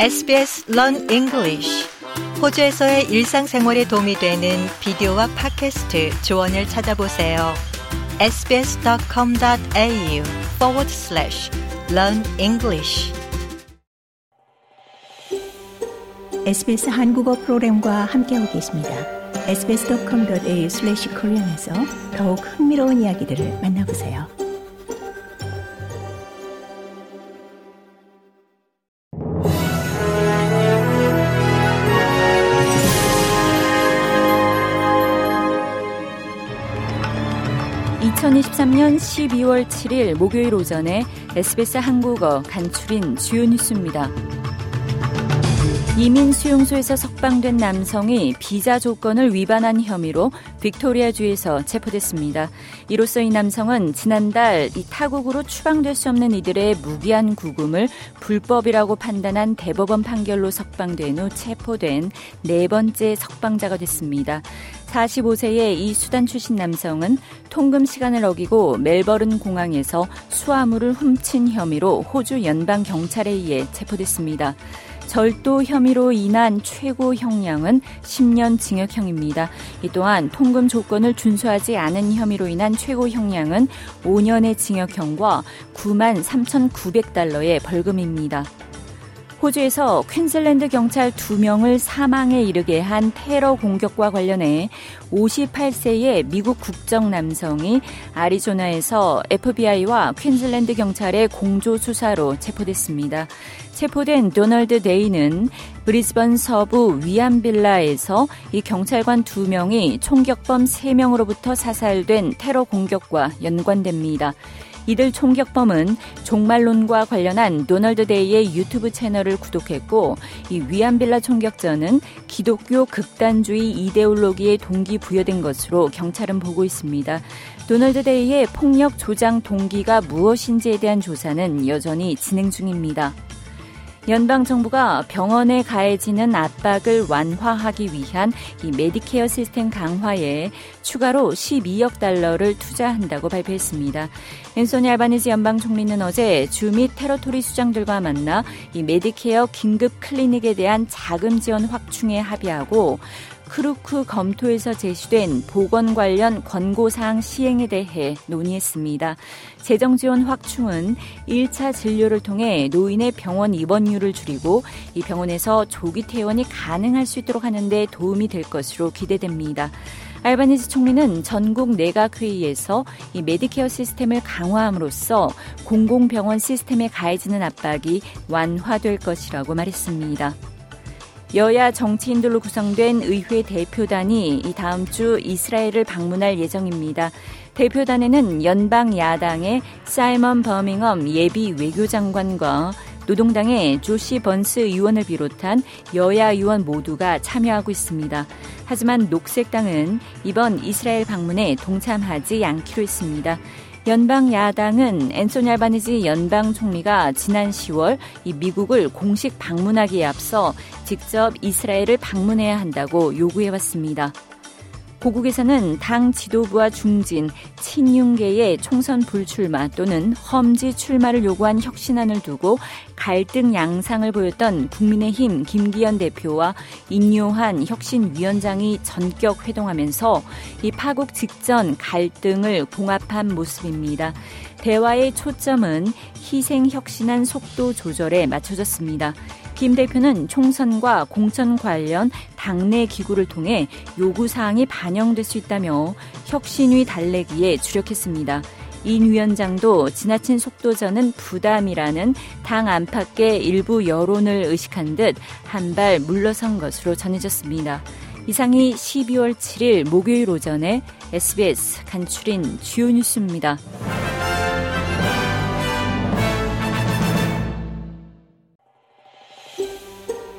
SBS Learn English 호주에서의 일상생활에 도움이 되는 비디오와 팟캐스트 조언을 찾아보세요. sbs.com.au forward slash learn English SBS 한국어 프로그램과 함께하고 계십니다. sbs.com.au slash korean에서 더욱 흥미로운 이야기들을 만나보세요. (2023년 12월 7일) 목요일 오전에 SBS 한국어 간추린 주요 뉴스입니다. 이민 수용소에서 석방된 남성이 비자 조건을 위반한 혐의로 빅토리아주에서 체포됐습니다. 이로써 이 남성은 지난달 이 타국으로 추방될 수 없는 이들의 무기한 구금을 불법이라고 판단한 대법원 판결로 석방된 후 체포된 네 번째 석방자가 됐습니다. 45세의 이 수단 출신 남성은 통금 시간을 어기고 멜버른 공항에서 수화물을 훔친 혐의로 호주 연방 경찰에 의해 체포됐습니다. 절도 혐의로 인한 최고 형량은 10년 징역형입니다. 이 또한 통금 조건을 준수하지 않은 혐의로 인한 최고 형량은 5년의 징역형과 9만 3,900달러의 벌금입니다. 호주에서 퀸즐랜드 경찰 2명을 사망에 이르게 한 테러 공격과 관련해 58세의 미국 국적 남성이 아리조나에서 FBI와 퀸즐랜드 경찰의 공조 수사로 체포됐습니다. 체포된 도널드 데이는 브리즈번 서부 위암빌라에서 이 경찰관 2명이 총격범 3명으로부터 사살된 테러 공격과 연관됩니다. 이들 총격범은 종말론과 관련한 도널드 데이의 유튜브 채널을 구독했고 이 위암빌라 총격전은 기독교 극단주의 이데올로기에 동기부여된 것으로 경찰은 보고 있습니다. 도널드 데이의 폭력 조장 동기가 무엇인지에 대한 조사는 여전히 진행 중입니다. 연방 정부가 병원에 가해지는 압박을 완화하기 위한 이 메디케어 시스템 강화에 추가로 12억 달러를 투자한다고 발표했습니다. 앤소니 알바니즈 연방 총리는 어제 주 및 territory 수장들과 만나 이 메디케어 긴급 클리닉에 대한 자금 지원 확충에 합의하고 크루크 검토에서 제시된 보건 관련 권고사항 시행에 대해 논의했습니다. 재정 지원 확충은 1차 진료를 통해 노인의 병원 입원율을 줄이고 이 병원에서 조기 퇴원이 가능할 수 있도록 하는 데 도움이 될 것으로 기대됩니다. 알바니즈 총리는 전국 내각회의에서 이 메디케어 시스템을 강화함으로써 공공병원 시스템에 가해지는 압박이 완화될 것이라고 말했습니다. 여야 정치인들로 구성된 의회 대표단이 이 다음 주 이스라엘을 방문할 예정입니다. 대표단에는 연방 야당의 사이먼 버밍엄 예비 외교장관과 노동당의 조시 번스 의원을 비롯한 여야 의원 모두가 참여하고 있습니다. 하지만 녹색당은 이번 이스라엘 방문에 동참하지 않기로 했습니다. 연방 야당은 앤소니 알바니지 연방 총리가 지난 10월 이 미국을 공식 방문하기에 앞서 직접 이스라엘을 방문해야 한다고 요구해 왔습니다. 고국에서는 당 지도부와 중진, 친윤계의 총선 불출마 또는 험지 출마를 요구한 혁신안을 두고 갈등 양상을 보였던 국민의힘 김기현 대표와 인요한 혁신위원장이 전격 회동하면서 이 파국 직전 갈등을 봉합한 모습입니다. 대화의 초점은 희생 혁신안 속도 조절에 맞춰졌습니다. 김 대표는 총선과 공천 관련 당내 기구를 통해 요구사항이 반영될 수 있다며 혁신위 달래기에 주력했습니다. 인 위원장도 지나친 속도전은 부담이라는 당 안팎의 일부 여론을 의식한 듯 한 발 물러선 것으로 전해졌습니다. 이상이 12월 7일 목요일 오전에 SBS 간추린 주요 뉴스입니다.